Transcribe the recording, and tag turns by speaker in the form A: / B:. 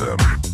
A: them.